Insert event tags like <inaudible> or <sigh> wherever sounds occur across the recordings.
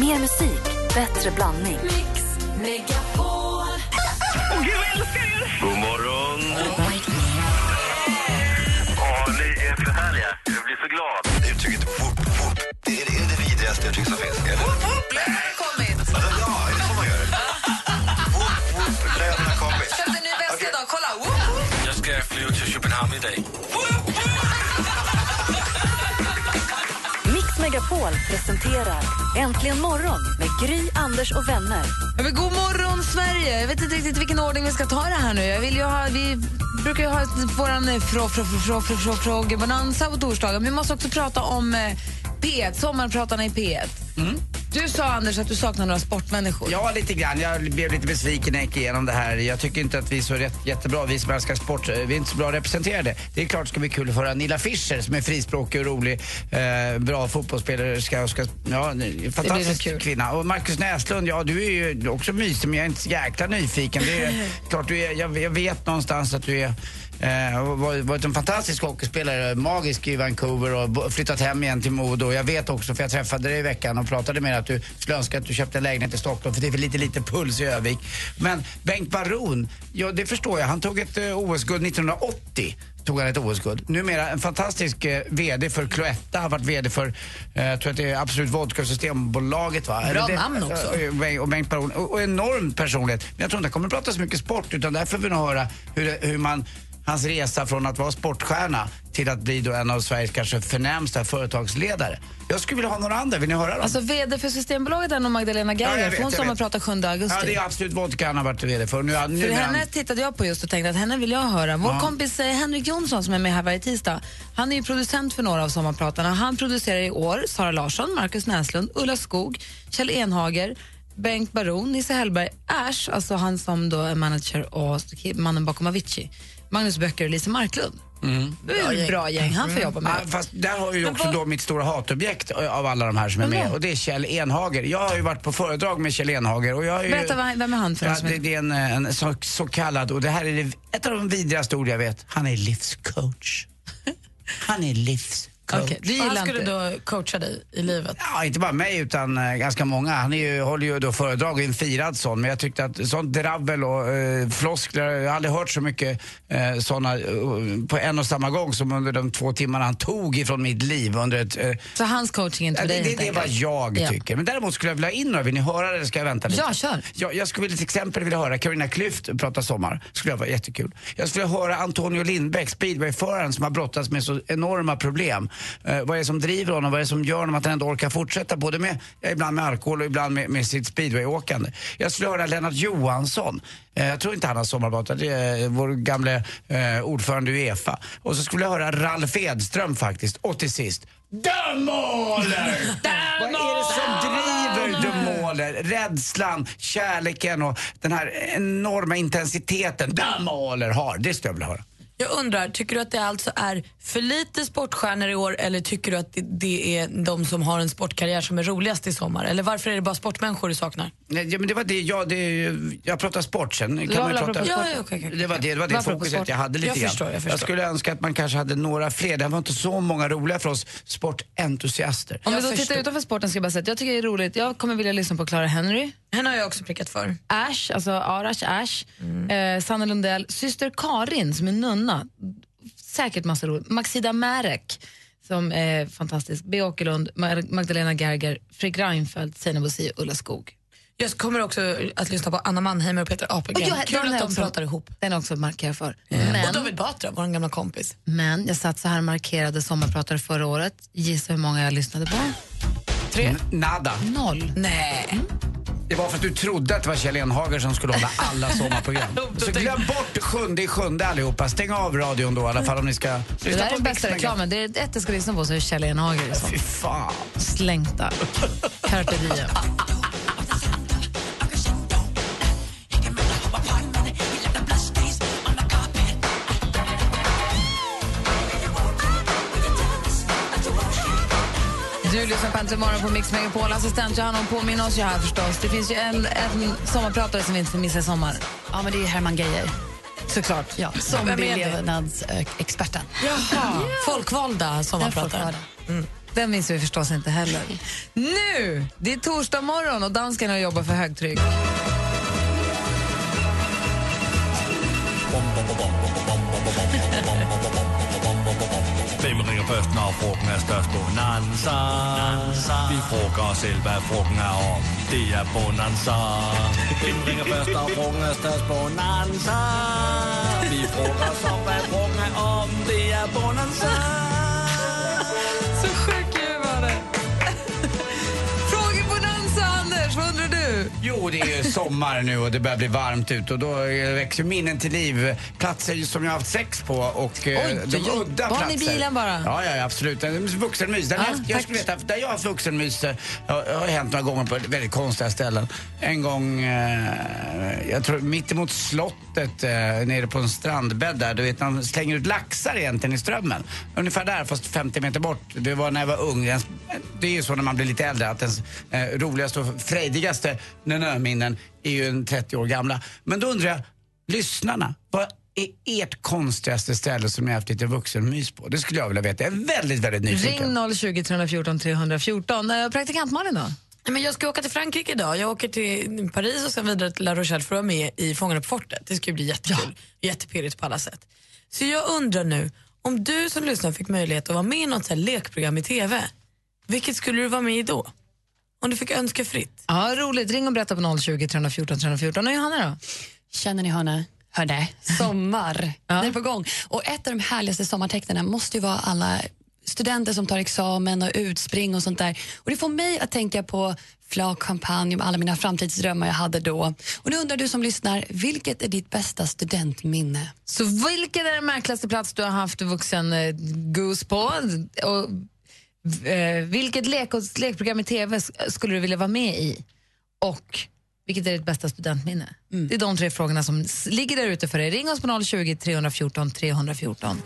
Mer musik, bättre blandning. God morgon. Ja, ni är för härliga. Jag blir så glad. Uttrycket whoop whoop, det är, det vidrigaste uttryck som finns. Eller? kommit. Alltså, ja, är det så man gör? Whoop whoop, bröderna har kommit. Köpte en ny väska idag. Kolla! Woop, woop. Jag ska flyga till Köpenhamn idag. Megapol presenterar Äntligen morgon med Gry, Anders och vänner. Ja, men god morgon, Sverige! Jag vet inte riktigt vilken ordning vi ska ta det här nu. Jag vill ju ha, vi brukar ju ha vår frå, frå, frå, frå, frå, frå, frågebonanza på torsdagar. Men vi måste också prata om eh, P1, sommarpratarna i P1. Du sa, Anders, att du saknar några sportmänniskor. Ja, lite grann. Jag blev lite besviken när jag gick igenom det här. Jag tycker inte att vi är så rätt, jättebra, vi som älskar sport. Vi är inte så bra representerade. Det är klart det ska bli kul att höra Nilla Fischer som är frispråkig och rolig, eh, bra fotbollsspelare. Ska, ska, ja, fantastisk kvinna. Och Markus Näslund, ja du är ju också mysig men jag är inte så jäkla nyfiken. Det är <laughs> klart du är, jag, jag vet någonstans att du är Eh, och varit, en fantastisk hockeyspelare, magisk i Vancouver och flyttat hem igen till Modo. Jag vet också, för jag träffade dig i veckan och pratade med dig att du skulle önska att du köpte en lägenhet i Stockholm för det är för lite, lite puls i Övik. Men Bengt Baron, ja det förstår jag. Han tog ett eh, OS-guld 1980 tog han ett OS-guld. Numera en fantastisk eh, VD för Cloetta, har varit VD för, eh, jag tror att det är Absolut Vodka och Systembolaget va? Eller det- namn också. Eh, och Bengt- och Bengt Baron. Och, och enorm personlighet. Men jag tror inte han kommer att prata så mycket sport utan därför vill jag höra hur, hur man Hans resa från att vara sportstjärna till att bli en av Sveriges kanske förnämsta företagsledare. Jag skulle vilja ha några andra, vill ni höra dem? Alltså, VD för Systembolaget är nog Magdalena Ja, Geijer. vet, för hon sommarpratar 7 augusti. ja, det är absolut vodka han har varit VD för. Nu, nu För är han- henne tittade jag på just och tänkte att henne vill jag höra. Vår kompis eh, Henrik Jonsson som är med här varje tisdag, han är ju producent för några av sommarpratarna. Han producerar i år Sara Larsson, Markus Näslund, Ulla Skog, Kjell Enhager, Bengt Baron, Nisse Hellberg, Ash, alltså han som då är manager och mannen bakom Avicii, Magnus Böcker och Lise Marklund. Det är ett bra gäng han får jobba med. Ja, fast där har vi också vad- då mitt stora hatobjekt av alla de här som är med och det är Kjell Enhager. Jag har ju varit på föredrag med Kjell Enhager och jag har ju... Berätta, vad- vem är han för Ja, det, det är en, en så, så kallad, och det här är det, ett av de vidrigaste ord jag vet, han är livscoach. <laughs> Han är livscoach. Okej, du Och han gillar skulle inte. då coacha dig i livet. Ja, inte bara mig utan eh, ganska många. Han är ju, håller ju då föredrag och är en firad sån. Men jag tyckte att sånt drabbel och eh, floskler, jag har aldrig hört så mycket eh, såna eh, på en och samma gång som under de två timmarna han tog ifrån mitt liv under ett... Eh, Så hans coaching inte för det, dig det, det är vad jag Ja. tycker. Men däremot skulle jag vilja in några. Vill ni höra det eller ska jag vänta lite? Ja, kör. Ja, jag skulle till exempel vilja höra Carolina Klüft prata sommar. skulle jag vara jättekul. Jag skulle vilja höra Antonio Lindbäck, speedwayföraren som har brottats med så enorma problem. Eh, vad är det som driver honom? Vad är det som gör honom att han ändå orkar fortsätta? Både med, ja, ibland med alkohol och ibland med, med sitt speedwayåkande. Jag skulle höra Lennart Johansson. Eh, jag tror inte han har sommarpratat. Det är vår gamle eh, ordförande i Uefa. Och så skulle jag höra Ralf Edström faktiskt. Och till sist, <laughs> Dömåler! Vad är det som driver Dömåler? Rädslan, kärleken och den här enorma intensiteten Dömåler har. Det skulle jag vilja höra. Jag undrar, tycker du att det alltså är för lite sportstjärnor i år eller tycker du att det, det är de som har en sportkarriär som är roligast i sommar? Eller varför är det bara sportmänniskor du saknar? Nej, ja, men det var det, ja, det, jag pratar sport sen. Kan man prata, Ja, ja, okej, okej. Det var det, det, var det fokuset jag hade lite Jag grann. förstår, jag förstår. skulle önska att man kanske hade några fler. Det var inte så många roliga för oss sportentusiaster. Om vi Jag då tittar utanför sporten ska jag bara säga att jag tycker det är roligt. Jag kommer vilja lyssna på Clara Henry, Henne har jag också prickat för. Ash, alltså Arash Ash, eh, Sanna Lundell, syster Karin som är nunna. Säkert massa roligt. Maxida Märek som är fantastisk. B. Åkerlund, Mag- Magdalena Gerger, Fredrik Reinfeldt, Seinabo Bosi, Ulla Skog. Jag kommer också att lyssna på Anna Mannheimer och Peter Apelgren. Och jag- Kul att de också- pratar ihop. Den är också markerad för. Och Men, David Batra, vår gamla kompis. men jag satt så här markerade sommarpratare förra året. Gissa hur många jag lyssnade på? Tre. Nada. Noll. Nej. Det var för att du trodde att det var Kjell Enhager som skulle hålla alla sommarprogram. <laughs> Så glöm bort sjunde i sjunde allihopa. Stäng av radion då i alla fall om ni ska Det där är den bästa reklamen. Det är ett jag ska lyssna på så är Kjell Enhager. som Fy fan. Slängt där. Carpe diem. Du lyssnar på Äntligen morgon på Mix Megapol. Assistent Johanna påminner oss ju här förstås. Det finns ju en, en sommarpratare som vi inte får missa i sommar. Ja, men det är Herman Geijer. Såklart. Ja, det? Zombielevnadsexperten. Jaha. Folkvalda sommarpratare. folkvalda. Den minns vi förstås inte heller. Nu! Det är torsdag morgon och danskarna jobbar för högtryck. Først, når frugten er størst? Bonanza. Vi frugger os selv, hvad frugten er om. Det er Bonanza. Den ringer først, når frugten er størst? Bonanza. Vi frugger os om, hvad frugten er om. Det er Bonanza. Jo, det är ju sommar nu och det börjar bli varmt ut och då växer minnen till liv. Platser som jag har haft sex på och eh, Oj, de oj, udda Barn i bilen bara. Ja, ja, absolut. En Vuxenmys. Där Ja, jag, jag tack. skulle veta, där jag har haft vuxenmys eh, har, har hänt några gånger på väldigt konstiga ställen. En gång, eh, jag tror mitt emot slottet eh, nere på en strandbädd där, du vet man slänger ut laxar egentligen i strömmen. Ungefär där, fast 50 meter bort. Det var när jag var ung. Ens- Det är ju så när man blir lite äldre att ens eh, roligaste och frejdigaste minnen är ju en 30 år gamla. Men då undrar jag, lyssnarna, vad är ert konstigaste ställe som ni haft lite vuxenmys på? Det skulle jag vilja veta. Jag är väldigt, väldigt nyfiken. Ring 020 314 314. Eh, Praktikant Malin då? Men jag ska åka till Frankrike idag. Jag åker till Paris och sen vidare till La Rochelle för att vara med i Fångarna på fortet. Det ska ju bli jättekul. Jättepirrigt på alla sätt. Så jag undrar nu, om du som lyssnar fick möjlighet att vara med i något så här lekprogram i TV, vilket skulle du vara med i då? Om du fick önska fritt. Ja, roligt. Ring och berätta på 020 314 314. Och Johanna då? Känner ni hörna? Hörde? Sommar. <laughs> Den är på gång. Och ett av de härligaste sommartecknen måste ju vara alla studenter som tar examen och utspring och sånt där. Och det får mig att tänka på flakchampagne och alla mina framtidsdrömmar jag hade då. Och nu undrar du som lyssnar, vilket är ditt bästa studentminne? Så vilken är den märkligaste plats du har haft vuxen eh, gus på? Och, vilket lek och, lekprogram i TV sk- skulle du vilja vara med i? Och vilket är ditt bästa studentminne? Det är de tre frågorna som ligger där ute för dig. Ring oss på 020 314 314.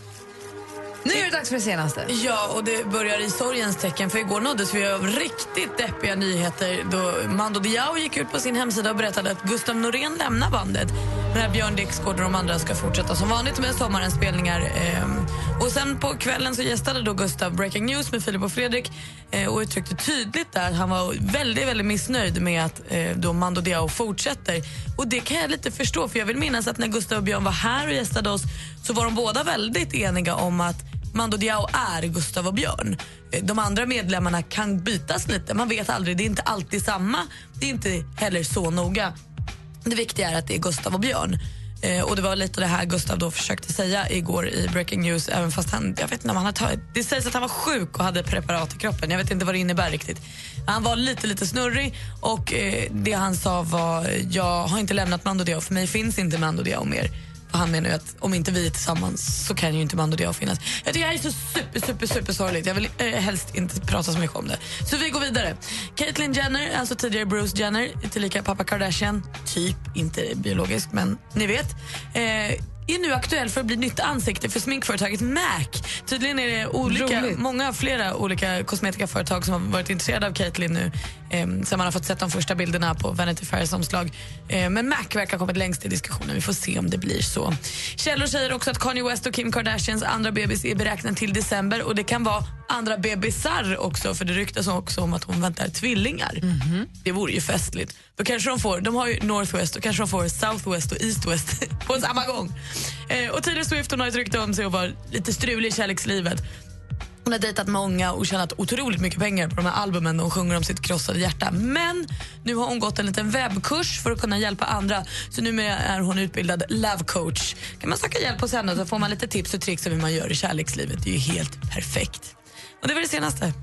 Nu är det dags för det senaste. Ja, och det börjar i sorgens tecken för igår nåddes vi av riktigt deppiga nyheter då Mando Diao gick ut på sin hemsida och berättade att Gustav Norén lämnar bandet när Björn Dixgård och de andra ska fortsätta som vanligt med sommarens spelningar. Ehm, och sen på kvällen så gästade då Gustav Breaking News med Filip och Fredrik eh, och uttryckte tydligt där att han var väldigt, väldigt missnöjd med att eh, då Mando Diao fortsätter. Och det kan jag lite förstå för jag vill minnas att när Gustav och Björn var här och gästade oss så var de båda väldigt eniga om att Mando Diao är Gustav och Björn. Eh, de andra medlemmarna kan bytas lite, man vet aldrig. Det är inte alltid samma. Det är inte heller så noga. Det viktiga är att det är Gustav och Björn. Eh, och Det var lite det här Gustav då försökte säga igår i Breaking News. Även fast han, jag vet inte om han har tagit, det sägs att han var sjuk och hade preparat i kroppen. Jag vet inte vad det innebär riktigt. Han var lite lite snurrig och eh, det han sa var jag har inte lämnat Mando Diao, för mig finns inte Mando Diao mer. Han menar ju att om inte vi är tillsammans så kan ju inte Mando Diao finnas. Jag tycker det här är så super, super, super sorgligt. Jag vill eh, helst inte prata så mycket om det. Så vi går vidare. Caitlyn Jenner, alltså tidigare Bruce Jenner, tillika pappa Kardashian, typ, inte biologisk men ni vet. Eh, är nu aktuell för att bli nytt ansikte för sminkföretaget MAC. Tydligen är det olika, Roligt. många flera olika kosmetikaföretag som har varit intresserade av Caitlyn nu eh, sen man har fått sett de första bilderna på Vanity Fairs omslag. Eh, men Mac verkar ha kommit längst i diskussionen. Vi får se om det blir så. Källor säger också att Kanye West och Kim Kardashians andra bebis är beräknad till december och det kan vara andra bebisar också för det ryktas också om att hon väntar tvillingar. Det vore ju festligt. Då kanske de får, de har ju Northwest, då kanske de får Southwest och Eastwest <laughs> på samma gång. Eh, och Taylor Swift hon har ett rykte om sig att vara lite strulig i kärlekslivet. Hon har dejtat många och tjänat otroligt mycket pengar på de här albumen och sjunger om sitt krossade hjärta. Men nu har hon gått en liten webbkurs för att kunna hjälpa andra. Så numera är hon utbildad love coach. Kan man söka hjälp hos henne så får man lite tips och tricks om hur man gör i kärlekslivet. Det är ju helt perfekt. Och det var det senaste.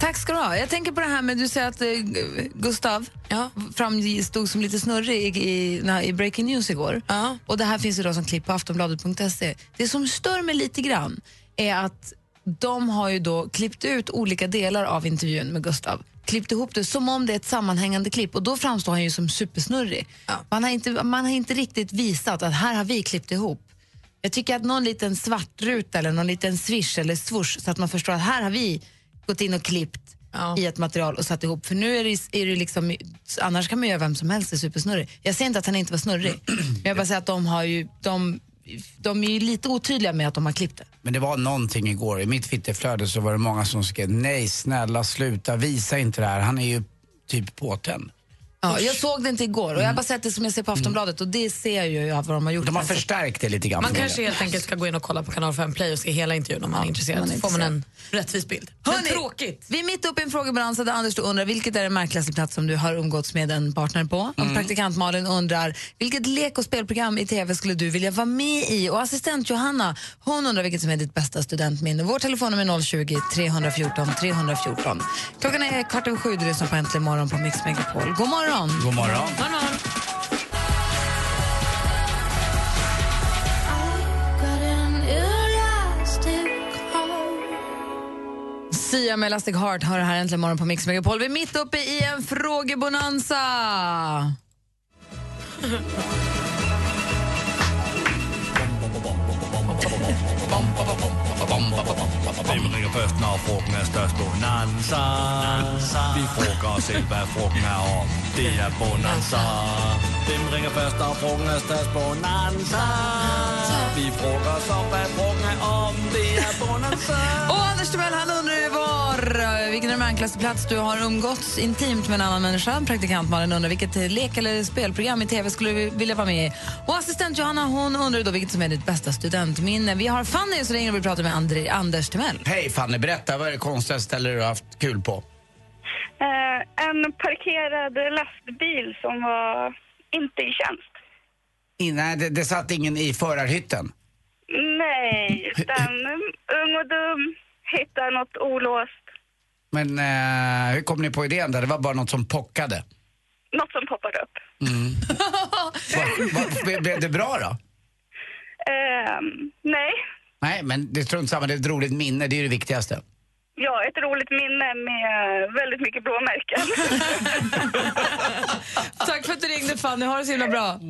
Tack ska du ha. Jag tänker på det här med, du säger att eh, Gustav Ja. framstod som lite snurrig i, i, i Breaking News igår. Ja. Och det här finns ju då som klipp på aftonbladet.se. Det som stör mig lite grann är att de har ju då klippt ut olika delar av intervjun med Gustav. Klippt ihop det som om det är ett sammanhängande klipp och då framstår han ju som supersnurrig. Man, har inte, man har inte riktigt visat att här har vi klippt ihop. Jag tycker att någon liten svartruta eller någon liten swish eller swoosh så att man förstår att här har vi gått in och klippt Ja. i ett material och satt ihop. För nu är det, är det liksom, annars kan man göra vem som helst är supersnurrig. Jag säger inte att han inte var snurrig, <clears throat> men jag bara säger att de har ju, de de är ju lite otydliga med att de har klippt det. Men det var någonting igår. I mitt Twitterflöde så var det många som skrev nej, snälla sluta, visa inte det här. Han är ju typ påtänd. Ja, jag såg det inte igår och jag har bara sett det som jag ser på Aftonbladet och det ser jag ju vad de har gjort. De har förstärkt det lite grann. Man kanske helt enkelt ska gå in och kolla på kanal 5 Play och se hela intervjun om man är intresserad. man är Så får man en rättvis bild. Men Hörrni, tråkigt. Vi är mitt uppe i en frågebalans där Anders du undrar vilket är den märkligaste plats som du har umgåtts med en partner på. Och praktikant Malin undrar vilket lek och spelprogram i TV skulle du vilja vara med i? Och assistent Johanna hon undrar vilket som är ditt bästa studentminne. Vår telefonnummer är 020 314 314. Klockan är kvart över sju, du lyssnar på Äntligen morgon på Mix Megapol. God morgon! God morgon. Sia med Elastic Heart har det här äntligen morgon på Mix Megapol. Vi är mitt uppe i en frågebonanza. Først, når frugten er størst? Bonanza. Vi frågar os selv, hvad frugten er om. Det er Bonanza. Hvem ringer først, når frugten er størst? Bonanza. Vi frågar os om, hvad frugten er om. Det er Bonanza. Och Anders Timell han undrar eh, vilken är den enklaste plats du har umgåtts intimt med en annan människa. Praktikant Malin undrar vilket lek eller spelprogram i TV skulle du vilja vara med i. Och assistent Johanna hon undrar då vilket som är ditt bästa studentminne. Vi har Fanny som ringer och vill prata med Andri, Anders Timell. Hej Fanny, berätta vad är det konstigaste ställe du har haft kul på? Eh, en parkerad lastbil som var inte i tjänst. I, nej, det, det satt ingen i förarhytten. Nej, utan ung och dum hittar något olåst. Men eh, hur kom ni på idén där? Det var bara något som pockade. Något som poppade upp. Va, va, ble- blev det bra då? Eh, nej, Nej, men det är strunt samma, det är ett roligt minne, det är det viktigaste. ja, ett roligt minne med väldigt mycket blåmärken. <laughs> Tack för att du ringde Fanny, ha det så himla bra.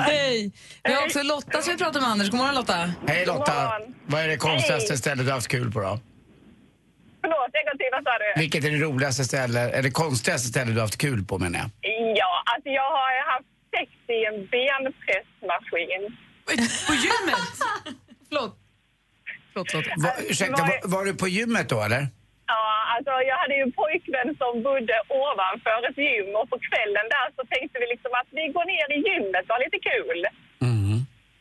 Hej! Vi har också Lotta som vi pratar med Anders. God morgon Lotta. Hej Lotta, vad är det konstigaste Hej. stället du har haft kul på då? Förlåt, en gång till, vad sa du? Vilket är det roligaste stället, eller konstigaste stället du har haft kul på menar jag? Ja, alltså jag har haft sex i en benpressmaskin. På gymmet? Förlåt. Förlåt, förlåt. Va, ursäkta, var, var du på gymmet då eller? Ja, alltså jag hade ju en pojkvän som bodde ovanför ett gym och på kvällen där så tänkte vi liksom att vi går ner i gymmet och har lite kul.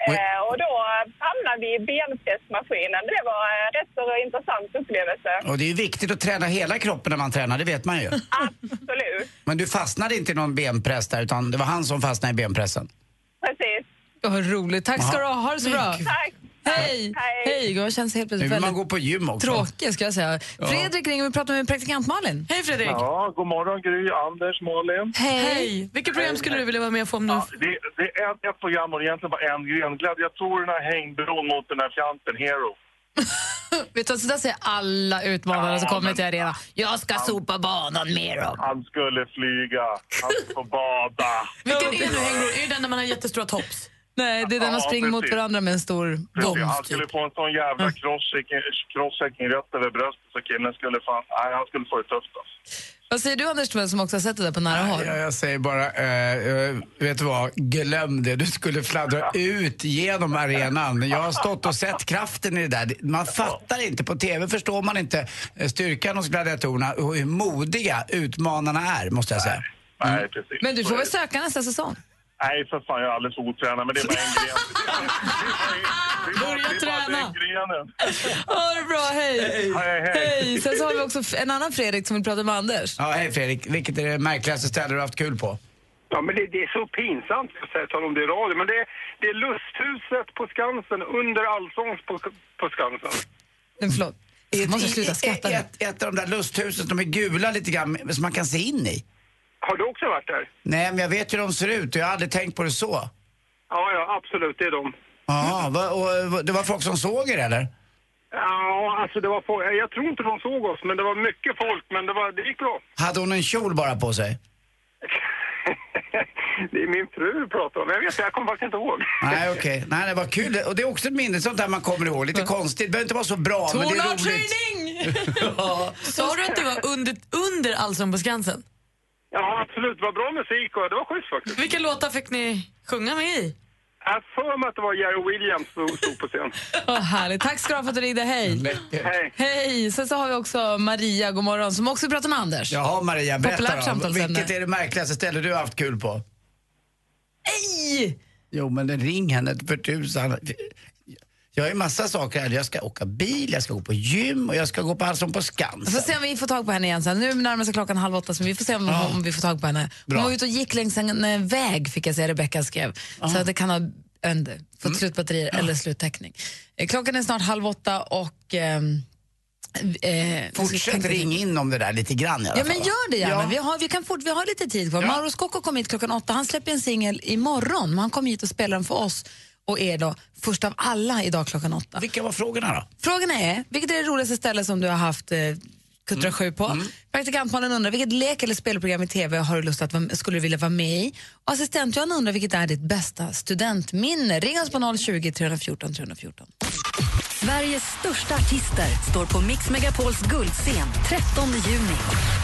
Eh, och då hamnade vi i benpressmaskinen. Det var en rätt så intressant upplevelse. Och det är ju viktigt att träna hela kroppen när man tränar, det vet man ju. Absolut. Men du fastnade inte i någon benpress där utan det var han som fastnade i benpressen? Precis. Vad roligt. Tack ska du ha. Ha det så bra. Tack. Hej! Hej. Hej! Jag känns helt Nu plötsligt vill man väldigt gå på gym också. tråkig ska jag säga. Fredrik ringer och vi pratar med praktikant Malin. Hej Fredrik. Ja, god morgon Gry, Anders, Malin. Hej. Vilket program skulle du vilja vara med och få om du... Ja, det, det är ett, ett program och egentligen bara en gren. Gladiatorerna hängbron mot den här fjanten Hero. <laughs> Vet du, så där säger alla utmanare som kommer men- till arenan. Jag ska sopa banan med dem. Han skulle flyga, han skulle få bada. Vilken är nu Hängbro? Är det den där man har jättestora tops? Nej, det är där man Ja, springer mot varandra med en stor bomb. Han skulle få en sån jävla crosschecking crosschecking rätt över bröstet så killen skulle fan... Nej, han skulle få det tufft alltså. Vad säger du Anders Timell som också har sett det där på nära håll? Ja, jag säger bara, eh, eh, vet du vad, glöm det. Du skulle fladdra ut genom arenan. Jag har stått och sett kraften i det där. Man fattar inte, på TV förstår man inte eh, styrkan hos gladiatorerna och hur modiga utmanarna är, måste jag säga. Nej, precis. Men du får väl söka nästa säsong? Nej, för fan, jag är alldeles otränad, men det är bara en gren. <laughs> Börja det är bara träna. Ha det bra, hej! Hej, hej. Hej! Sen så har vi också en annan Fredrik som vill prata med Anders. Ja, hej Fredrik, vilket är det märkligaste stället du har haft kul på? Ja, men det, det är så pinsamt att säga tala om det i radio. Men det, det är lusthuset på Skansen under Allsång på, på Skansen. Nej, förlåt. Jag måste sluta skratta nu. Ett, ett av de där lusthusen, de är gula lite grann, som man kan se in i. Har du också varit där? Nej, men jag vet hur de ser ut och jag har aldrig tänkt på det så. Ja, ja, absolut. Det är de. Jaha, och, det var folk som såg er eller? Ja, alltså det var folk, jag tror inte de såg oss, men det var mycket folk, men det, var, det gick bra. Hade hon en kjol bara på sig? <laughs> det är min fru du pratar om. Jag vet inte, jag kommer faktiskt inte ihåg. Nej, <laughs> okej. Nej, det var kul. Och det är också ett minne, sånt där man kommer ihåg. Lite konstigt, det behöver inte vara så bra, men det är roligt. <laughs> Sa du att det var under, under Allsång på Skansen? Ja, absolut. Det var bra musik och det var schysst faktiskt. Vilka låtar fick ni sjunga med i? Jag för mig att det var Jerry Williams som stod på scen. <laughs> Åh, härligt. Tack ska du ha för att du ringde. Hej. Hej. Hej. Sen så har vi också Maria, god morgon, som också vill prata med Anders. Jaha Maria, berätta då. samtalsämne. Vilket är det märkligaste ställe du har haft kul på? Nej! Jo men ring henne för tusan. Jag har ju massa saker här. Jag ska åka bil, jag ska gå på gym och jag ska gå på Allsång på Vi får Skansen. se om vi får tag på henne igen sen. Nu närmar sig klockan halv åtta så vi får se om, Ja. om vi får tag på henne. Hon Bra. var ute och gick längs en eh, väg fick jag säga, Rebecka skrev. Så att det kan ha önder, fått Mm. slut batterier eller sluttäckning. Eh, Klockan är snart halv åtta och... ehm, eh, Fortsätt ring in om det där lite grann i alla Ja, fall. men gör det gärna. Ja. Vi, har, vi, kan fort, vi har lite tid kvar. Ja. Mauro Scocco kom hit klockan åtta. Han släpper en singel imorgon. Men han kommer hit och spelar den för oss och er då, först av alla idag klockan åtta. Vilka var frågorna då? Frågan är, vilket är det roligaste stället som du har haft eh, Kuttra 7 på? Praktikantmannen undrar, vilket lek eller spelprogram i TV har du lust att vara, skulle du vilja vara med i? Och assistent Johanna undrar, vilket är ditt bästa studentminne? Ring oss på 020 314 314. Sveriges största artister står på Mix Megapols guldscen 13 juni.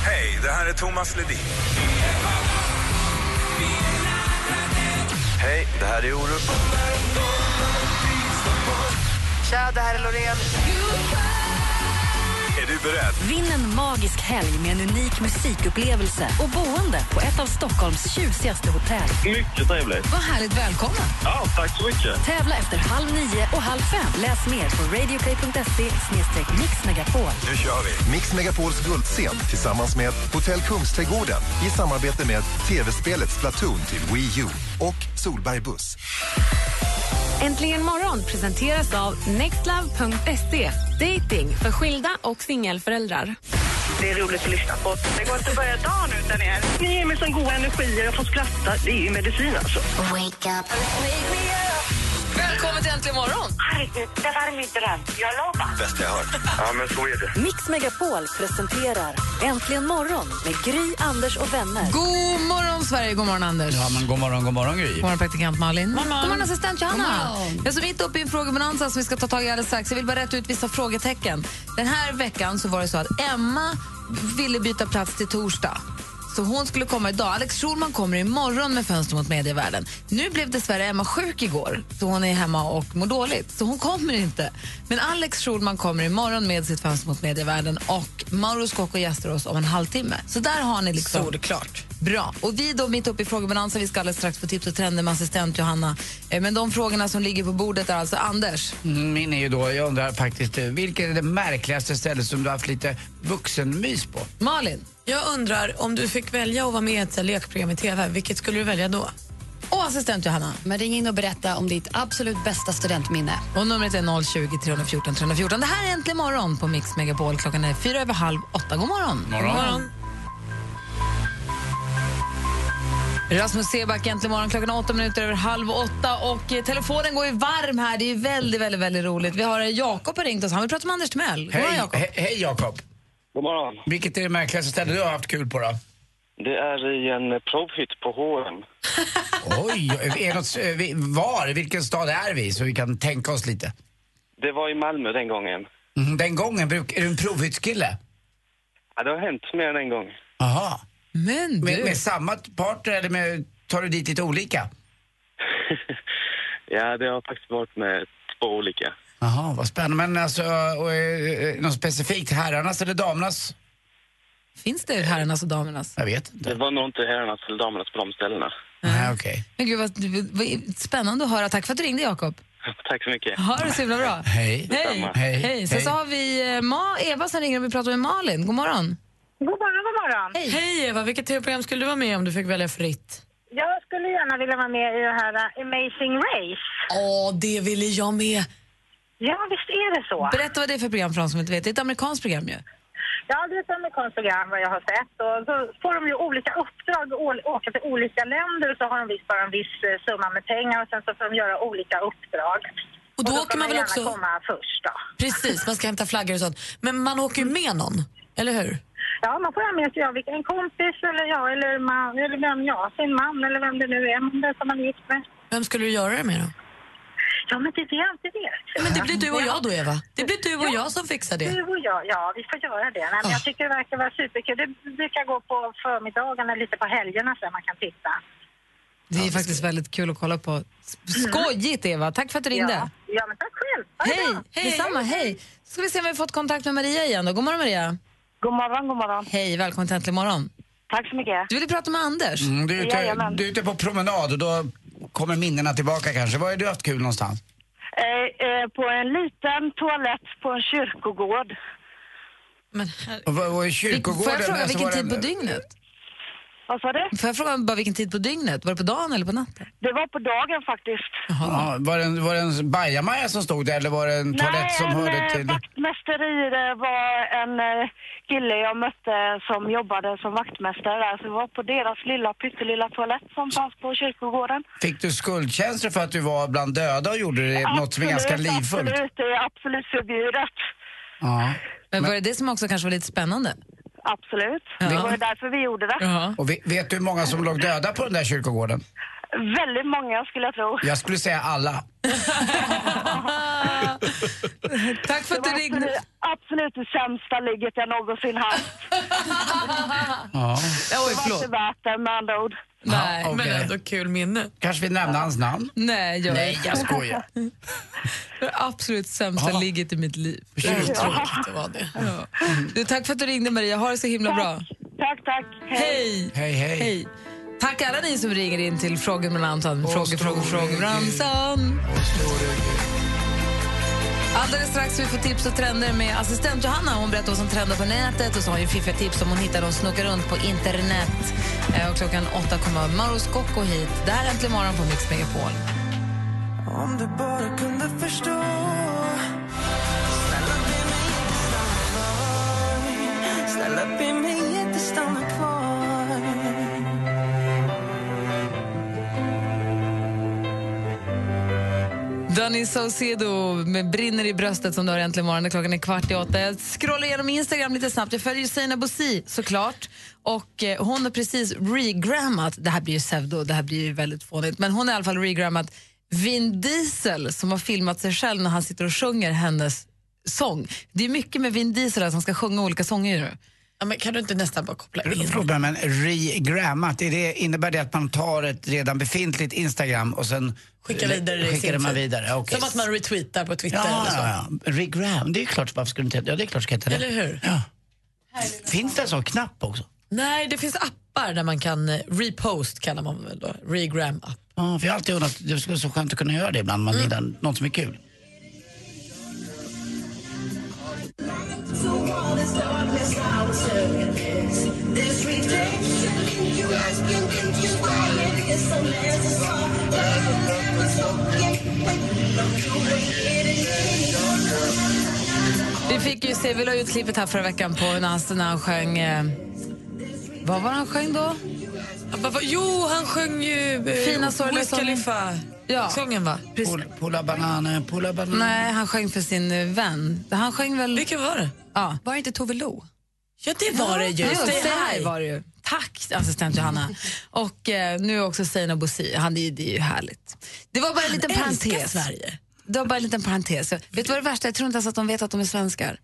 Hej, det här är Thomas Ledin. Hej, det här är Orup. Tja, det här är Loreen. Är du beredd? Vinn en magisk helg med en unik musikupplevelse och boende på ett av Stockholms tjusigaste hotell. Mycket trevligt. Vad härligt, välkommen. Ja, tack så mycket. Tävla efter halv nio och halv fem. Läs mer på radioplay.se mixmegapol. Nu kör vi. Mix Megapols guldscen tillsammans med Hotell Kungsträdgården i samarbete med tv-spelet Splatoon till Wii U och Solberg Buss. Äntligen morgon presenteras av nextlove.se. Dating för skilda och singelföräldrar. Det är roligt att lyssna på. Det går inte att börja dagen utan er. Ni ger mig sån god energi och jag får skratta. Det är ju medicin alltså. Välkommen till Äntligen morgon. Herregud, det var min dröm. Jag lovar. Bästa jag hört. Ja, men så är det. Mix Megapol presenterar Äntligen morgon med Gry, Anders och vänner. God morgon, Sverige. God morgon, Anders. Ja men god morgon, god morgon Gry. God morgon, praktikant Malin. God morgon, assistent Johanna. God morgon. Jag är mitt uppe i en frågebonanza som vi ska ta tag i alldeles strax. Jag vill bara rätta ut vissa frågetecken. Den här veckan så var det så att Emma ville byta plats till torsdag. Så hon skulle komma idag. Alex Schulman kommer imorgon med Fönster mot medievärlden. Nu blev dessvärre Emma sjuk igår, så hon är hemma och mår dåligt. Så hon kommer inte. Men Alex Schulman kommer imorgon med sitt Fönster mot medievärlden och Mauro Scocco gästar oss om en halvtimme. Så där har ni liksom... Solklart. Bra. Och vi då mitt uppe i frågebalansen, vi ska alldeles strax få tips och trender med assistent Johanna. Eh, Men de frågorna som ligger på bordet är alltså Anders. Mm, Min är ju då, jag undrar faktiskt, eh, vilket är det märkligaste stället som du har haft lite vuxenmys på? Malin. Jag undrar, om du fick välja att vara med i ett lekprogram i TV, vilket skulle du välja då? Och assistent Johanna. Men ring in och berätta om ditt absolut bästa studentminne. Och numret är 020 314 314. Det här är Äntligen morgon på Mix Megapol. Klockan är fyra över halv åtta. God morgon. Morgon. God morgon. Rasmus Seback, äntligen morgon. Klockan åtta minuter över halv åtta. Och eh, telefonen går ju varm här. Det är ju väldigt, väldigt, väldigt roligt. Vi har eh, Jakob har ringt oss. Han vill prata med Anders Timell. Hej, Jakob. he- hej Jakob. God morgon. Vilket är det märkligaste stället du har haft kul på då? Det är i en provhytt på H&M. <laughs> Oj, är något, eh, var? Vilken stad är vi? Så vi kan tänka oss lite. Det var i Malmö den gången. Mhm, Den gången, är du en provhyttskille? Ja, det har hänt mer än en gång. Aha. Men du. Med, med samma partner eller med, tar du dit lite olika? <laughs> Ja, det har faktiskt varit med två olika. Jaha, vad spännande. Men alltså, och, eh, något specifikt? Herrarnas eller damernas? Finns det herrarnas och damernas? Jag vet inte. Det var nog inte herrarnas eller damernas på de ställena. Nej, okej. Men gud, vad, vad spännande att höra. Tack för att du ringde, Jakob. <laughs> Tack så mycket. Ha det så himla bra. Hej. Hej. Hej. Hej. Sen så har vi eh, Ma, Eva som ringer och vi pratar med Malin. God morgon. God morgon, god morgon. Hej. Hej Eva, vilket TV-program skulle du vara med i om du fick välja fritt? Jag skulle gärna vilja vara med i det här uh, Amazing Race. Åh, det ville jag med. Ja, visst är det så. Berätta vad det är för program för de som inte vet. Det är ett amerikanskt program ju. Ja, det är ett amerikanskt program vad jag har sett. Och så får de ju olika uppdrag, å- åka till olika länder och så har de visst bara en viss eh, summa med pengar och sen så får de göra olika uppdrag. Och då ska åker man väl också... komma först då. Precis, man ska hämta flaggor och sånt. Men man åker ju med någon, eller hur? Ja, man får ha med sig ja, en kompis eller ja, eller, man, eller vem, ja, sin man eller vem det nu är, den som man är gift med. Vem skulle du göra det med då? Ja, men det är det jag inte vet. Men det blir du och jag då, Eva. Det blir du och jag som fixar det. Du och jag, ja, vi får göra det. Nej, men jag tycker det verkar vara superkul. Det brukar gå på förmiddagarna, lite på helgerna så man kan titta. Det är faktiskt väldigt kul att kolla på. Skojigt, Eva. Tack för att du ringde. Ja, ja men tack själv. Det Hej! bra. Detsamma, hej. Ska vi se om vi har fått kontakt med Maria igen då. God morgon Maria. God morgon, god morgon. Hej, välkommen till Äntligen morgon. Tack så mycket. Du ville prata med Anders. Mm, du, är ute, Jajamän. du är ute på promenad och då kommer minnena tillbaka kanske. Var har du haft kul någonstans? Eh, eh, på en liten toalett på en kyrkogård. Men Och, vad- och i Får kyrkogården... jag fråga alltså, vilken var det tid på dygnet? Vad sa du? Får jag fråga bara vilken tid på dygnet? Var det på dagen eller på natten? Det var på dagen faktiskt. Ja, var det en, var det en bajamaja som stod där eller var det en toalett som en hörde eh, till... vaktmästeri det var en eh, kille jag mötte som jobbade som vaktmästare där. Så det var på deras lilla pyttelilla toalett som fanns på kyrkogården. Fick du skuldkänslor för att du var bland döda och gjorde det något som är ganska Absolut, livfullt? Absolut, det är absolut förbjudet. Ja. Men var det det som också kanske var lite spännande? Absolut. Ja. Det var ju därför vi gjorde det. Och ve- vet du hur många som låg döda på den där kyrkogården? Väldigt många skulle jag tro. Jag skulle säga alla. <laughs> Tack för att Det du ringde. absolut, absolut det sämsta ligget jag någonsin haft. Ja. Det var inte värt det med andra ord. Nej, Ja, men okej. ändå kul minne. Kanske vi nämner hans namn? nej, jag Nej, jag skojar. <laughs> Det är absolut sämsta Ja. ligget i mitt liv. Det är tråkigt att vara det. Ja. Du, tack för att du ringde Maria. Ha det så himla bra. Tack, tack. Hej! Hej, hej. Hej! Tack alla ni som ringer in till Frågor med Anton. Frågor, frågor, frågor, Ramsan. Alldeles strax vi får tips och trender med assistent Johanna. Hon berättar vad som trendar på nätet och så har ju fiffiga tips om hon hittar och snokar runt på internet. Eh, och klockan åtta kommer Mauro Scocco hit. Det här är Äntligen morgon på Mix Megapol. Om du bara kunde förstå Snälla be mig inte stanna kvar Snälla be mig inte stanna kvar Danny Saucedo med Brinner i bröstet som du har äntligen morgon. Klockan är kvart i åtta. Jag scrollar igenom Instagram lite snabbt. Jag följer Sina Bosi såklart. Och eh, hon har precis regrammat, det här blir ju pseudo, det här blir ju väldigt fånigt, men hon har i alla fall regrammat Vin Diesel som har filmat sig själv när han sitter och sjunger hennes sång. Det är mycket med Vin Diesel att han ska sjunga olika sånger. Ja, men kan du inte nästan bara koppla in? Fråga, men regrammat, är det, innebär det att man tar ett redan befintligt Instagram och sen Skicka vidare det skickar man vidare? Okej. Som att man retweetar på Twitter Ja, eller så. ja, ja. Regram, det är klart, varför skulle inte Ja, det är klart ska heta det. Eller hur? Ja. Finns det en sån knapp också? Nej, det finns appar där man kan eh, repost kallar man väl då. Regram-app. Ja, för jag har alltid undrat, det skulle vara så skönt att kunna göra det ibland, man gillar något som är kul. Vi fick ju se, vi la ut klippet här förra veckan på när han, när han sjöng... Eh, vad var han sjöng då? Jo, han sjöng ju eh, Fina sorgliga Wiz. Khalifa. Ja. Sången va? Pulla bananer, pulla bananer. Nej, han sjöng för sin eh, vän. Han sjöng väl... Vilken var det? Ja. Var det inte Tove Lo? Ja, det var det ju. Jo, Stay Stay High. High var det ju. Tack, assistent Johanna. <laughs> Och eh, nu också Seinabo Bosi. Han är, ju- det är ju härligt. Det var bara en liten parentes. Sverige. Det var bara en liten parentes. Vet du vad det värsta är? Jag tror inte ens att de vet att de är svenskar.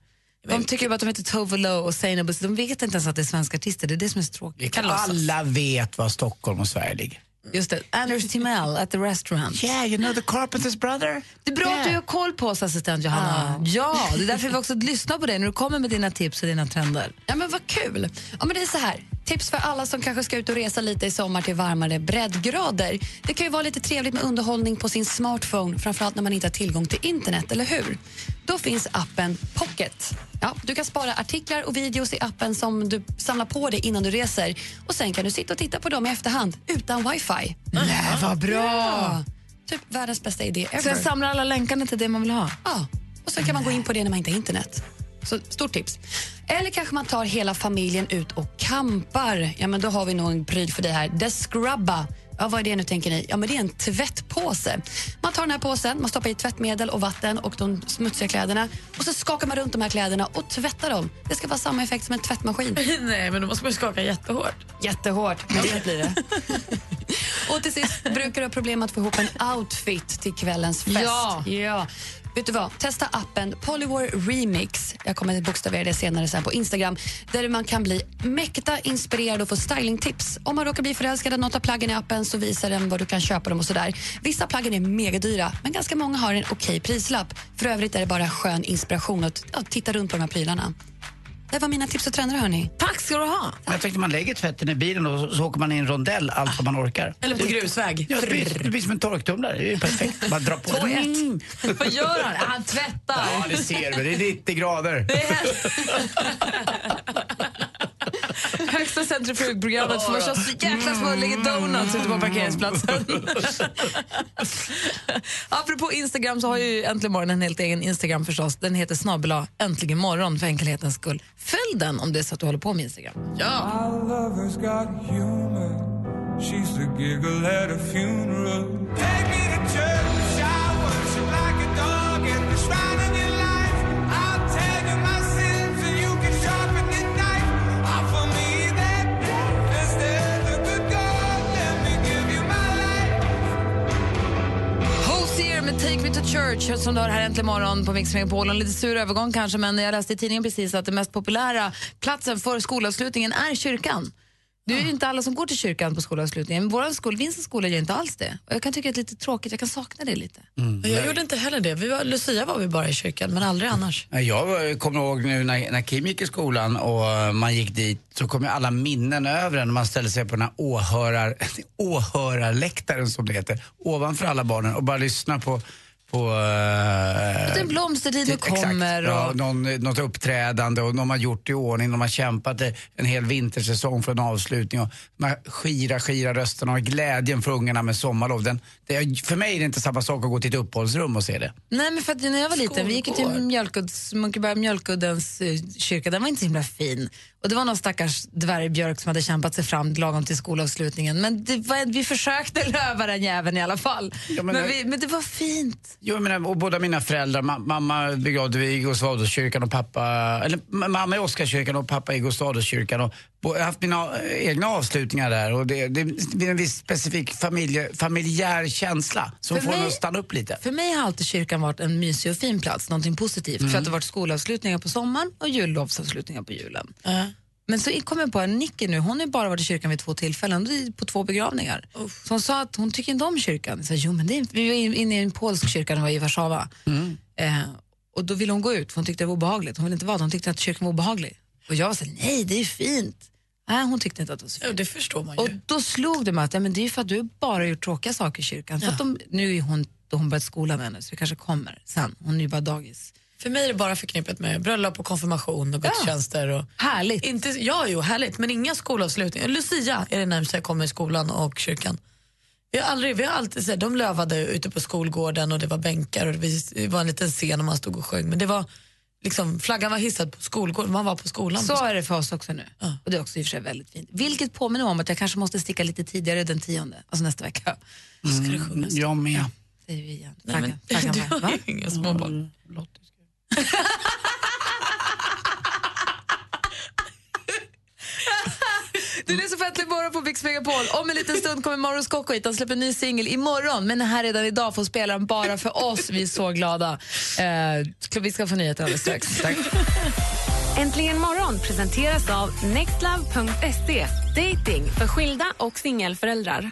De tycker bara att de heter Tove Lo och Seinabo Bosi. De vet inte ens att det är svenska artister. Det är det som är så tråkigt. Alla vet var Stockholm och Sverige ligger. Just det. Anders Timell at the restaurant. Yeah, you know the Carpenters brother? Det är bra att du har koll på oss, assistent Johanna. Ja, det är därför vi också lyssnar på dig när du kommer med dina tips och dina trender. Ja, men vad kul. Ja, men det är så här. Tips för alla som kanske ska ut och resa lite i sommar till varmare breddgrader. Det kan ju vara lite trevligt med underhållning på sin smartphone, framförallt när man inte har tillgång till internet, eller hur? Då finns appen Pocket. Ja, du kan spara artiklar och videos i appen som du samlar på dig innan du reser. Och Sen kan du sitta och titta på dem i efterhand utan wifi. Nej, vad bra! Ja, typ världens bästa idé ever. Så jag samlar alla länkarna till det man vill ha. Ja, och sen kan man gå in på det när man inte har internet. Så stort tips. Eller kanske man tar hela familjen ut och campar. Ja, men då har vi nog en pryl för dig här. The Scrubba. Ja, vad är det nu tänker ni? Ja, men det är en tvättpåse. Man tar den här påsen, man stoppar i tvättmedel och vatten och de smutsiga kläderna och så skakar man runt de här kläderna och tvättar dem. Det ska vara samma effekt som en tvättmaskin. <laughs> Nej, men då måste man ju skaka jättehårt. Jättehårt, men det blir det. <laughs> och till sist, brukar du ha problem att få ihop en outfit till kvällens fest? Ja. ja. Vet du vad? Testa appen Polywar Remix. Jag kommer bokstavera det senare sen på Instagram. Där man kan bli mäkta inspirerad och få stylingtips. Om man råkar bli förälskad i något av plaggen i appen så visar den var du kan köpa dem och sådär. Vissa plaggen är megadyra, men ganska många har en okej prislapp. För övrigt är det bara skön inspiration att ja, titta runt på de här prylarna. Det var mina tips och trender hörni. Tack ska du ha. Jag tänkte man lägger tvätten i bilen och så, så åker man i en rondell allt vad man orkar. Eller på grusväg. Ja, det, blir, det blir som en torktumlare. Det är perfekt. Bara dra på. Mm. Vad gör han? Han tvättar. Ja, det ser vi. Det är 90 grader. <laughs> Högsta centrifugprogrammet får man köra så jäkla smulliga donuts ute på parkeringsplatsen. <laughs> Apropå Instagram så har ju Äntligen morgon en helt egen Instagram förstås. Den heter snabela äntligen morgon för enkelhetens skull. Följ den om det är så att du håller på med Instagram. Ja. She's the giggle at a funeral. Take me to church, Take Me To Church som du hör här äntligen morgon på Mix Megapol. En lite sur övergång kanske, men jag läste i tidningen precis att den mest populära platsen för skolavslutningen är kyrkan. Det är ju inte alla som går till kyrkan på skolavslutningen, men vår skol, Vincents skola gör inte alls det. Och jag kan tycka att det är lite tråkigt, jag kan sakna det lite. Jag gjorde inte heller det. Vi var, Lucia var vi bara i kyrkan, men aldrig annars. Ja, Jag kommer ihåg nu när, när Kim gick i skolan och man gick dit så kom ju alla minnen över en när man ställde sig på den här åhörar, <laughs> åhörarläktaren som det heter, ovanför alla barnen och bara lyssna på på... Är en blomstertid nu kommer. Ja, Och, någon, något uppträdande och de har gjort i ordning, de har kämpat en hel vintersäsong för en avslutning och de här skira, skira rösterna och glädjen för ungarna med sommarlov. Den, det är, för mig är det inte samma sak att gå till ett uppehållsrum och se det. nej, men för att när jag var liten, vi gick till Mjölkudds, Munkeberg Mjölkuddens eh, kyrka, den var inte så himla fin. Och det var någon stackars dvärgbjörk som hade kämpat sig fram lagom till skolavslutningen. Men det var, vi försökte <laughs> löva den jäveln i alla fall. Ja, men, men det- vi, men det var fint. Jo, menar, och båda mina föräldrar, ma mamma begravde vi i Gustavadskyrkan och pappa, eller ma- mamma i Oscarskyrkan och pappa i Gustavadskyrkan. Och bo- jag har haft mina eh, egna avslutningar där och det, det blir en viss specifik familje, familjär känsla som För får en mig- att stanna upp lite. För mig har alltid kyrkan varit en mysig och fin plats, någonting positivt. För att det har varit skolavslutningar på sommaren och jullovsavslutningar på julen. Men så kom jag på att Nicky nu, hon har bara varit i kyrkan vid två tillfällen, på två begravningar. Så hon sa att hon tycker inte om kyrkan. Sa, jo, men det är, vi var in- inne i en polsk kyrka när vi var i Warszawa. Eh, och då ville hon gå ut för hon tyckte det var obehagligt. Hon ville inte vara hon tyckte att kyrkan var obehaglig. Och jag sa, nej det är fint. Nej, hon tyckte inte att det var så fint. Ja, det förstår man ju. Och då slog det mig att ja, men det är för att du bara har gjort tråkiga saker i kyrkan. För att de, nu är hon, då hon börjat skolan ännu så vi kanske kommer sen. Hon är ju bara dagis. För mig är det bara förknippet med bröllop och konfirmation och gudstjänster. Och Härligt. inte, ja, jo, härligt, men inga skolavslutningar. Lucia är det närmsta jag kommer i skolan och kyrkan. Vi har, aldrig, vi har alltid sett, de lövade ute på skolgården och det var bänkar och det var en liten scen och man stod och sjöng. Men det var liksom, flaggan var hissad på skolgården, man var på skolan. Så är det för oss också nu. Och det är också i och för sig väldigt fint. Vilket påminner om att jag kanske måste sticka lite tidigare den tionde, alltså nästa vecka. Ska det sjungas? Jag med. Säger vi igen. Nej, men, Flaggan, flaggan, <laughs> du va? har ju inga små barn. Du lyssnar på Äntligen morgon på Mix Megapol. Om en liten stund kommer Mauro Scocco hit. Han släpper en ny singel imorgon. Men här redan idag får spela den bara för oss. Vi är så glada. Eh, vi ska få nyheter alldeles strax. <laughs> Tack. Äntligen morgon presenteras av nextlove.se. Dating för skilda och singelföräldrar.